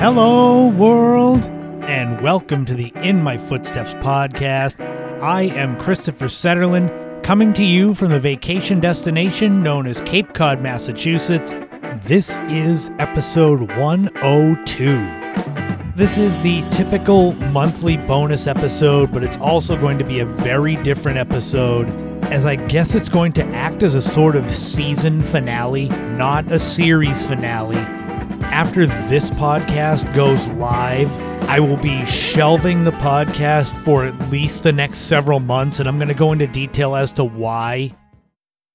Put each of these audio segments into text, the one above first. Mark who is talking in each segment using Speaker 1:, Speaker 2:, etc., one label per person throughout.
Speaker 1: Hello, world, and welcome to the In My Footsteps podcast. I am Christopher Setterlund, coming to you from the vacation destination known as Cape Cod, Massachusetts. This is episode 102. This is the typical monthly bonus episode, but it's also going to be a very different episode, as I guess it's going to act as a sort of season finale, not a series finale after this podcast goes live, I will be shelving the podcast for at least the next several months, and I'm going to go into detail as to why.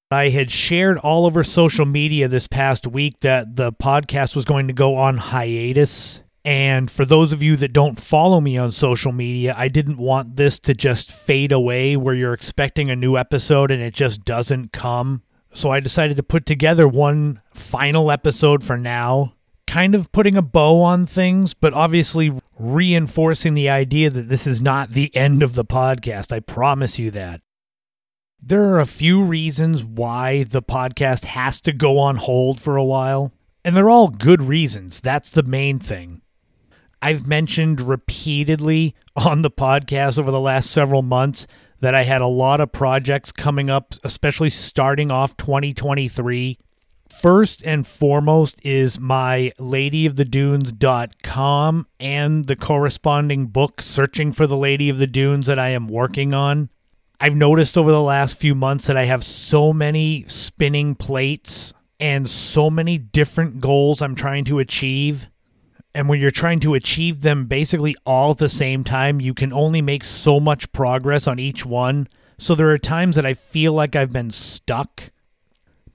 Speaker 1: I had shared all over social media this past week that the podcast was going to go on hiatus. And for those of you that don't follow me on social media, I didn't want this to just fade away where you're expecting a new episode and it just doesn't come. So I decided to put together one final episode for now kind of putting a bow on things, but obviously reinforcing the idea that this is not the end of the podcast. I promise you that. There are a few reasons why the podcast has to go on hold for a while, and they're all good reasons. That's the main thing. I've mentioned repeatedly on the podcast over the last several months that I had a lot of projects coming up, especially starting off 2023 First and foremost is my ladyofthedunes.com and the corresponding book, Searching for the Lady of the Dunes, that I am working on. I've noticed over the last few months that I have so many spinning plates and so many different goals I'm trying to achieve. And when you're trying to achieve them basically all at the same time, you can only make so much progress on each one. So there are times that I feel like I've been stuck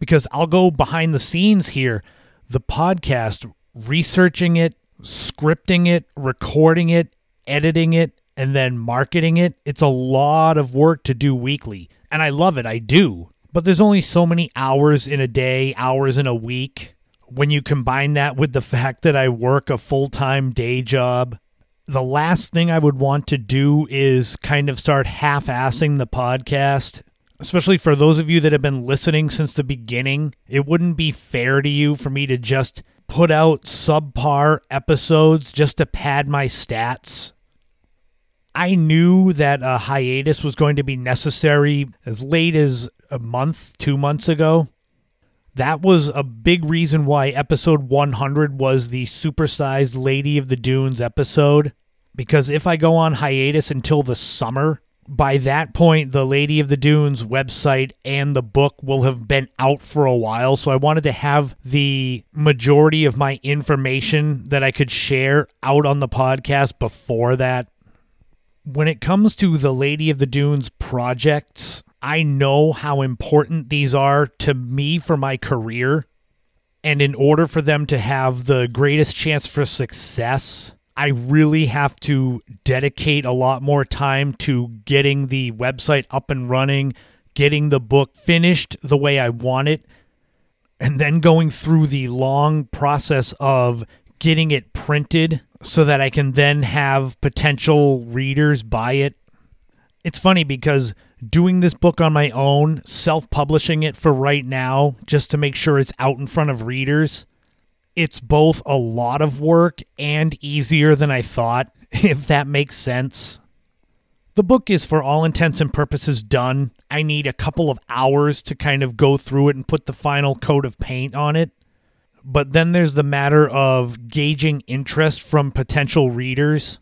Speaker 1: because I'll go behind the scenes here, the podcast, researching it, scripting it, recording it, editing it, and then marketing it. It's a lot of work to do weekly. And I love it. I do. But there's only so many hours in a day, hours in a week. When you combine that with the fact that I work a full time day job, the last thing I would want to do is kind of start half assing the podcast especially for those of you that have been listening since the beginning, it wouldn't be fair to you for me to just put out subpar episodes just to pad my stats. I knew that a hiatus was going to be necessary as late as a month, two months ago. That was a big reason why episode 100 was the supersized Lady of the Dunes episode. Because if I go on hiatus until the summer, by that point, the Lady of the Dunes website and the book will have been out for a while. So I wanted to have the majority of my information that I could share out on the podcast before that. When it comes to the Lady of the Dunes projects, I know how important these are to me for my career. And in order for them to have the greatest chance for success, I really have to dedicate a lot more time to getting the website up and running, getting the book finished the way I want it, and then going through the long process of getting it printed so that I can then have potential readers buy it. It's funny because doing this book on my own, self publishing it for right now, just to make sure it's out in front of readers, it's both a lot of work and easier than I thought, if that makes sense. The book is, for all intents and purposes, done. I need a couple of hours to kind of go through it and put the final coat of paint on it. But then there's the matter of gauging interest from potential readers.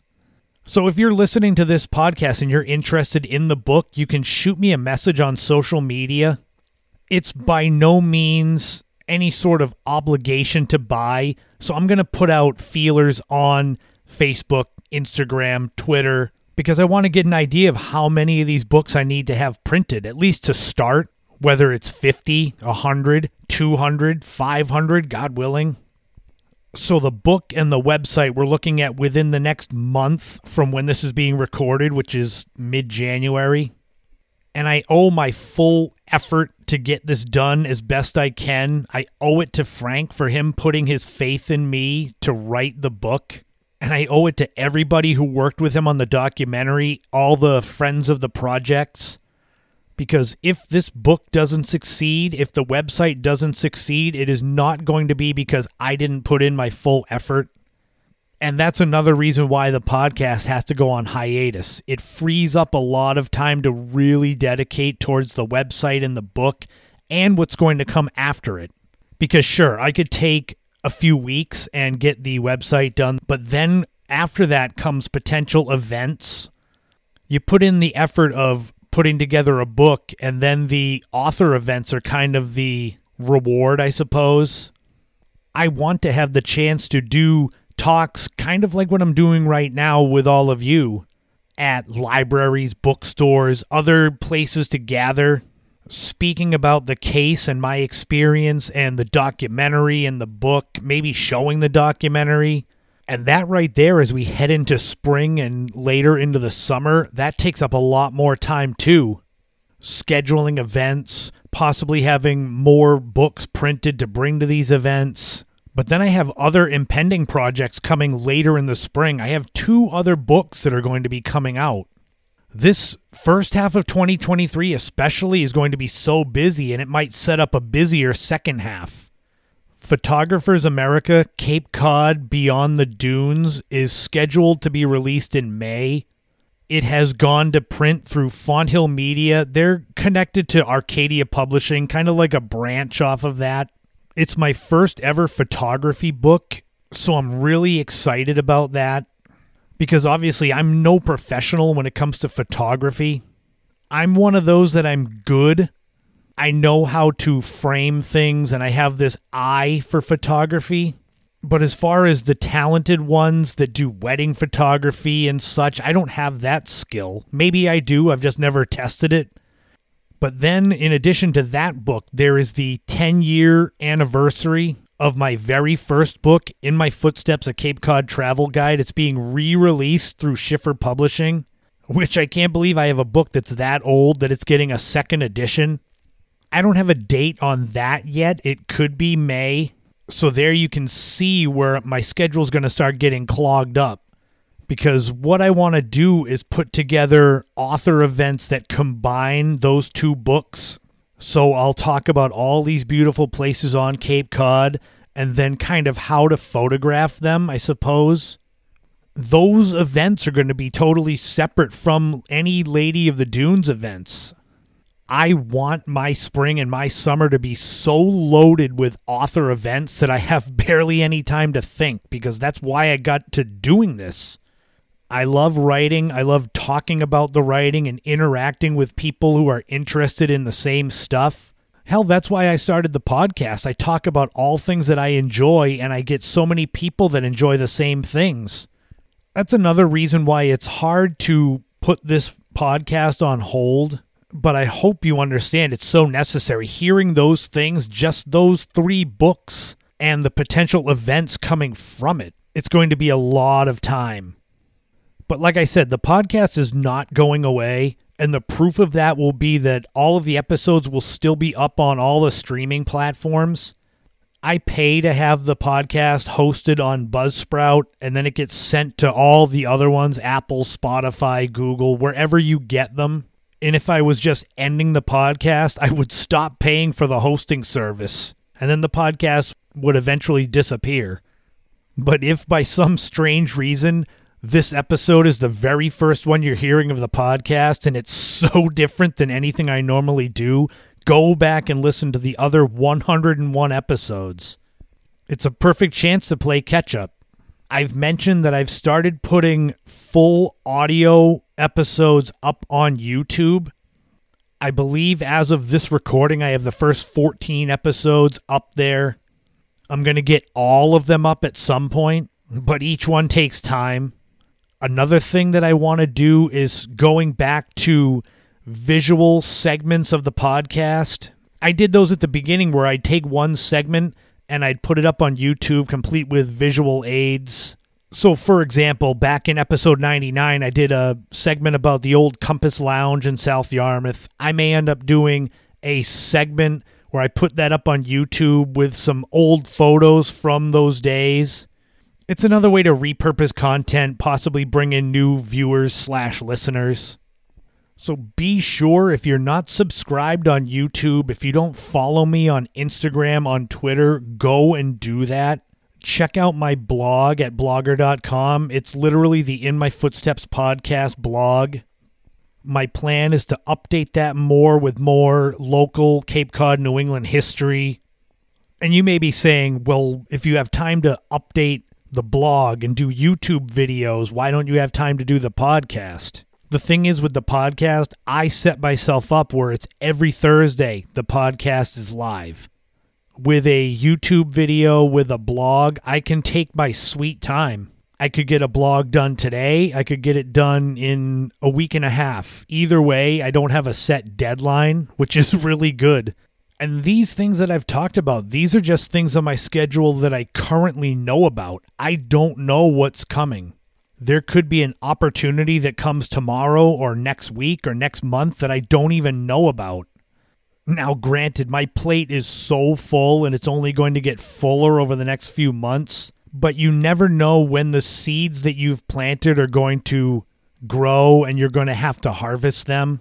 Speaker 1: So if you're listening to this podcast and you're interested in the book, you can shoot me a message on social media. It's by no means any sort of obligation to buy. So I'm going to put out feelers on Facebook, Instagram, Twitter, because I want to get an idea of how many of these books I need to have printed, at least to start, whether it's 50, 100, 200, 500, God willing. So the book and the website we're looking at within the next month from when this is being recorded, which is mid January and I owe my full effort to get this done as best I can. I owe it to Frank for him putting his faith in me to write the book. And I owe it to everybody who worked with him on the documentary, all the friends of the projects. Because if this book doesn't succeed, if the website doesn't succeed, it is not going to be because I didn't put in my full effort. And that's another reason why the podcast has to go on hiatus. It frees up a lot of time to really dedicate towards the website and the book and what's going to come after it. Because, sure, I could take a few weeks and get the website done, but then after that comes potential events. You put in the effort of putting together a book, and then the author events are kind of the reward, I suppose. I want to have the chance to do talks kind of like what I'm doing right now with all of you at libraries, bookstores, other places to gather, speaking about the case and my experience and the documentary and the book, maybe showing the documentary. And that right there, as we head into spring and later into the summer, that takes up a lot more time too. Scheduling events, possibly having more books printed to bring to these events, but then I have other impending projects coming later in the spring. I have two other books that are going to be coming out. This first half of 2023, especially, is going to be so busy, and it might set up a busier second half. Photographers America Cape Cod Beyond the Dunes is scheduled to be released in May. It has gone to print through Fonthill Media. They're connected to Arcadia Publishing, kind of like a branch off of that. It's my first ever photography book, so I'm really excited about that because obviously I'm no professional when it comes to photography. I'm one of those that I'm good. I know how to frame things and I have this eye for photography. But as far as the talented ones that do wedding photography and such, I don't have that skill. Maybe I do, I've just never tested it. But then, in addition to that book, there is the 10 year anniversary of my very first book, In My Footsteps, a Cape Cod Travel Guide. It's being re released through Schiffer Publishing, which I can't believe I have a book that's that old that it's getting a second edition. I don't have a date on that yet. It could be May. So there you can see where my schedule is going to start getting clogged up because what I want to do is put together author events that combine those two books. So I'll talk about all these beautiful places on Cape Cod and then kind of how to photograph them, I suppose. Those events are going to be totally separate from any Lady of the Dunes events. I want my spring and my summer to be so loaded with author events that I have barely any time to think because that's why I got to doing this. I love writing. I love talking about the writing and interacting with people who are interested in the same stuff. Hell, that's why I started the podcast. I talk about all things that I enjoy, and I get so many people that enjoy the same things. That's another reason why it's hard to put this podcast on hold, but I hope you understand it's so necessary. Hearing those things, just those three books, and the potential events coming from it, it's going to be a lot of time. But like I said, the podcast is not going away. And the proof of that will be that all of the episodes will still be up on all the streaming platforms. I pay to have the podcast hosted on Buzzsprout, and then it gets sent to all the other ones Apple, Spotify, Google, wherever you get them. And if I was just ending the podcast, I would stop paying for the hosting service, and then the podcast would eventually disappear. But if by some strange reason this episode is the very first one you're hearing of the podcast, and it's so different than anything I normally do. Go back and listen to the other 101 episodes. It's a perfect chance to play catch up. I've mentioned that I've started putting full audio episodes up on YouTube. I believe as of this recording, I have the first 14 episodes up there. I'm going to get all of them up at some point, but each one takes time. Another thing that I want to do is going back to visual segments of the podcast. I did those at the beginning where I'd take one segment and I'd put it up on YouTube complete with visual aids. So, for example, back in episode 99, I did a segment about the old Compass Lounge in South Yarmouth. I may end up doing a segment where I put that up on YouTube with some old photos from those days. It's another way to repurpose content, possibly bring in new viewers slash listeners. So be sure if you're not subscribed on YouTube, if you don't follow me on Instagram, on Twitter, go and do that. check out my blog at blogger.com. It's literally the In My Footsteps podcast blog. My plan is to update that more with more local Cape Cod, New England history. And you may be saying, well, if you have time to update the blog and do YouTube videos, why don't you have time to do the podcast? The thing is with the podcast, I set myself up where it's every Thursday the podcast is live. With a YouTube video, with a blog, I can take my sweet time. I could get a blog done today. I could get it done in a week and a half. Either way, I don't have a set deadline, which is really good. And these things that I've talked about, these are just things on my schedule that I currently know about. I don't know what's coming. There could be an opportunity that comes tomorrow or next week or next month that I don't even know about. Now, granted, my plate is so full and it's only going to get fuller over the next few months, but you never know when the seeds that you've planted are going to grow and you're going to have to harvest them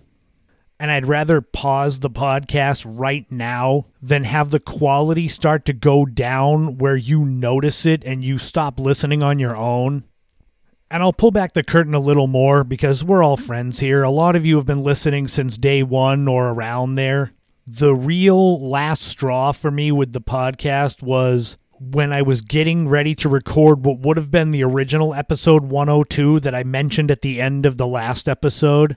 Speaker 1: and I'd rather pause the podcast right now than have the quality start to go down where you notice it and you stop listening on your own. And I'll pull back the curtain a little more because we're all friends here. A lot of you have been listening since day one or around there. The real last straw for me with the podcast was when I was getting ready to record what would have been the original episode 102 that I mentioned at the end of the last episode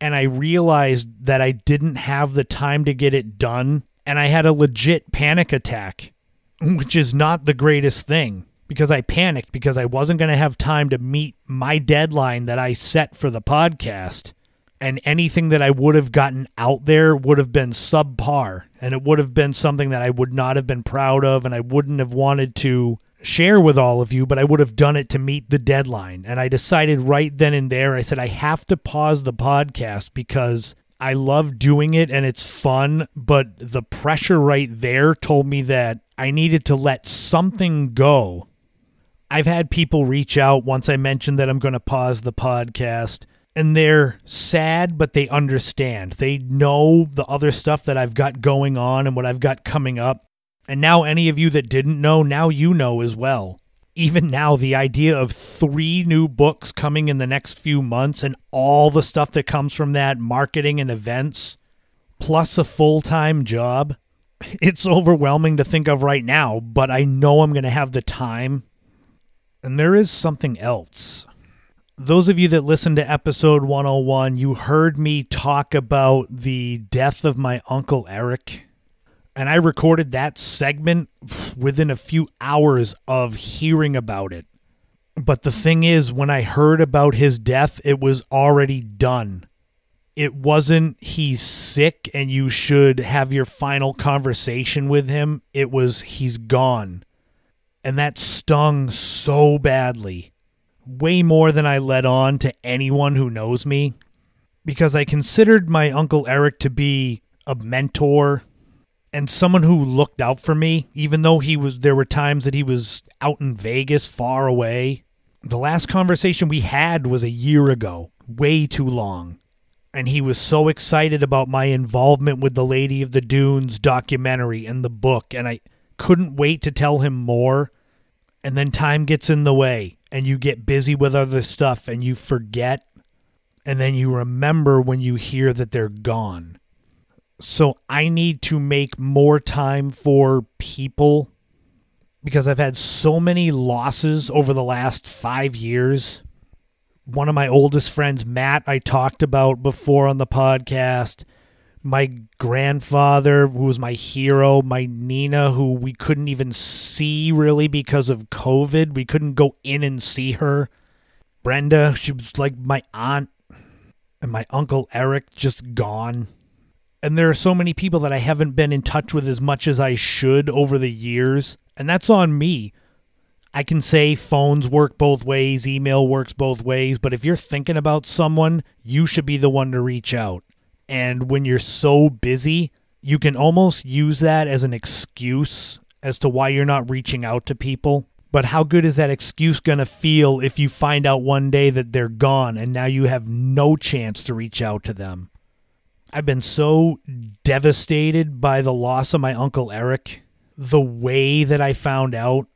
Speaker 1: and I realized that I didn't have the time to get it done. And I had a legit panic attack, which is not the greatest thing because I panicked because I wasn't going to have time to meet my deadline that I set for the podcast. And anything that I would have gotten out there would have been subpar. And it would have been something that I would not have been proud of. And I wouldn't have wanted to share with all of you, but I would have done it to meet the deadline. And I decided right then and there, I said, I have to pause the podcast because I love doing it and it's fun, but the pressure right there told me that I needed to let something go. I've had people reach out once I mentioned that I'm going to pause the podcast, and they're sad, but they understand. They know the other stuff that I've got going on and what I've got coming up. And now, any of you that didn't know, now you know as well. Even now, the idea of three new books coming in the next few months and all the stuff that comes from that marketing and events, plus a full time job, it's overwhelming to think of right now, but I know I'm going to have the time. And there is something else. Those of you that listened to episode 101, you heard me talk about the death of my Uncle Eric and I recorded that segment within a few hours of hearing about it. But the thing is, when I heard about his death, it was already done. It wasn't he's sick and you should have your final conversation with him. It was he's gone. And that stung so badly. Way more than I let on to anyone who knows me. Because I considered my Uncle Eric to be a mentor, and someone who looked out for me, even though he was there were times that he was out in Vegas far away. The last conversation we had was a year ago, way too long. And he was so excited about my involvement with the Lady of the Dunes documentary and the book, and I couldn't wait to tell him more. And then time gets in the way, and you get busy with other stuff, and you forget. And then you remember when you hear that they're gone so I need to make more time for people because I've had so many losses over the last five years. One of my oldest friends, Matt, I talked about before on the podcast. My grandfather, who was my hero, my Nina, who we couldn't even see really because of COVID. We couldn't go in and see her. Brenda, she was like my aunt. And my uncle Eric, just gone and there are so many people that I haven't been in touch with as much as I should over the years, and that's on me. I can say phones work both ways, email works both ways, but if you're thinking about someone, you should be the one to reach out. And when you're so busy, you can almost use that as an excuse as to why you're not reaching out to people. But how good is that excuse going to feel if you find out one day that they're gone and now you have no chance to reach out to them? I've been so devastated by the loss of my uncle Eric. The way that I found out,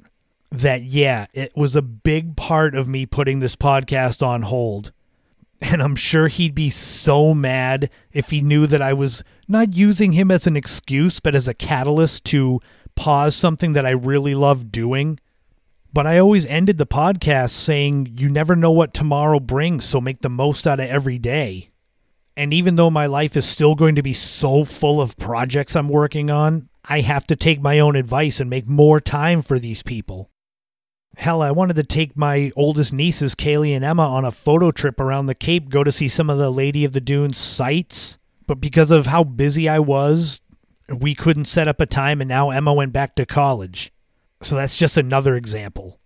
Speaker 1: that, yeah, it was a big part of me putting this podcast on hold. And I'm sure he'd be so mad if he knew that I was not using him as an excuse, but as a catalyst to pause something that I really love doing. But I always ended the podcast saying, You never know what tomorrow brings, so make the most out of every day. And even though my life is still going to be so full of projects I'm working on, I have to take my own advice and make more time for these people. Hell, I wanted to take my oldest nieces, Kaylee and Emma, on a photo trip around the Cape, go to see some of the Lady of the Dunes sites. But because of how busy I was, we couldn't set up a time, and now Emma went back to college. So that's just another example.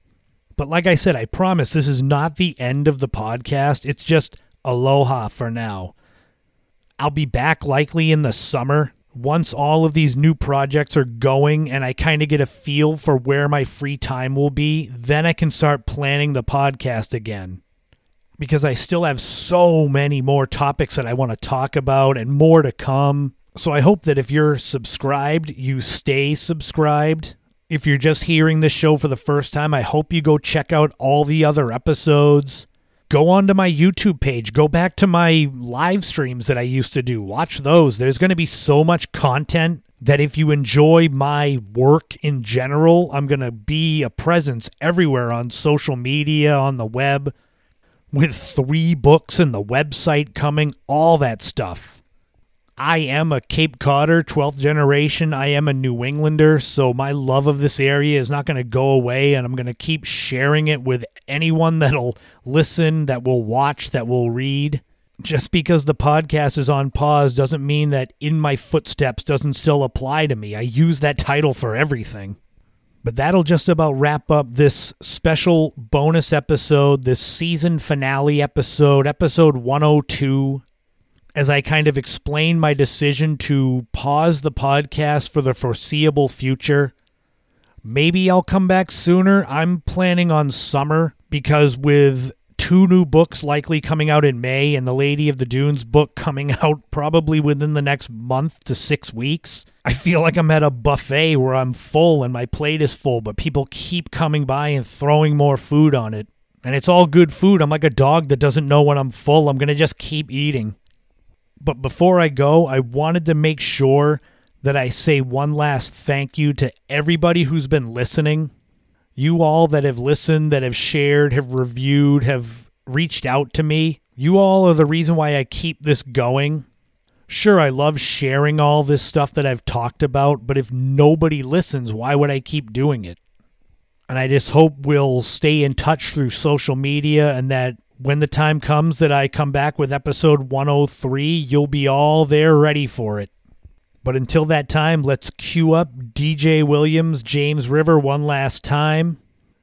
Speaker 1: But like I said, I promise this is not the end of the podcast. It's just aloha for now. I'll be back likely in the summer once all of these new projects are going and I kind of get a feel for where my free time will be, then I can start planning the podcast again. Because I still have so many more topics that I want to talk about and more to come. So I hope that if you're subscribed, you stay subscribed. If you're just hearing this show for the first time, I hope you go check out all the other episodes go onto my YouTube page, go back to my live streams that I used to do, watch those. There's going to be so much content that if you enjoy my work in general, I'm going to be a presence everywhere on social media, on the web, with three books and the website coming, all that stuff. I am a Cape Codder, 12th generation. I am a New Englander, so my love of this area is not going to go away, and I'm going to keep sharing it with anyone that'll listen, that will watch, that will read. Just because the podcast is on pause doesn't mean that In My Footsteps doesn't still apply to me. I use that title for everything. But that'll just about wrap up this special bonus episode, this season finale episode, episode 102 as I kind of explain my decision to pause the podcast for the foreseeable future. Maybe I'll come back sooner. I'm planning on summer because with two new books likely coming out in May and the Lady of the Dunes book coming out probably within the next month to six weeks, I feel like I'm at a buffet where I'm full and my plate is full, but people keep coming by and throwing more food on it. And it's all good food. I'm like a dog that doesn't know when I'm full. I'm going to just keep eating. But before I go, I wanted to make sure that I say one last thank you to everybody who's been listening. You all that have listened, that have shared, have reviewed, have reached out to me. You all are the reason why I keep this going. Sure, I love sharing all this stuff that I've talked about, but if nobody listens, why would I keep doing it? And I just hope we'll stay in touch through social media and that when the time comes that I come back with episode 103, you'll be all there ready for it. But until that time, let's cue up DJ Williams, James River one last time.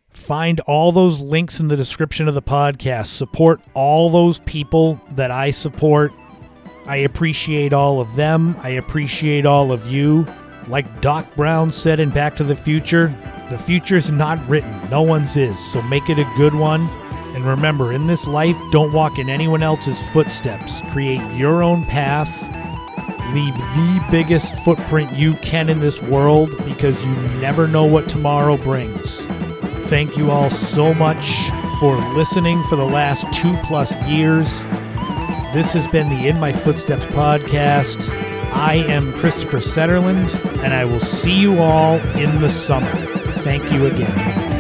Speaker 1: Find all those links in the description of the podcast. Support all those people that I support. I appreciate all of them. I appreciate all of you. Like Doc Brown said in Back to the Future, the future's not written, no one's is, so make it a good one and remember, in this life, don't walk in anyone else's footsteps. Create your own path. Leave the biggest footprint you can in this world because you never know what tomorrow brings. Thank you all so much for listening for the last two plus years. This has been the In My Footsteps podcast. I am Christopher Setterlund, and I will see you all in the summer. Thank you again.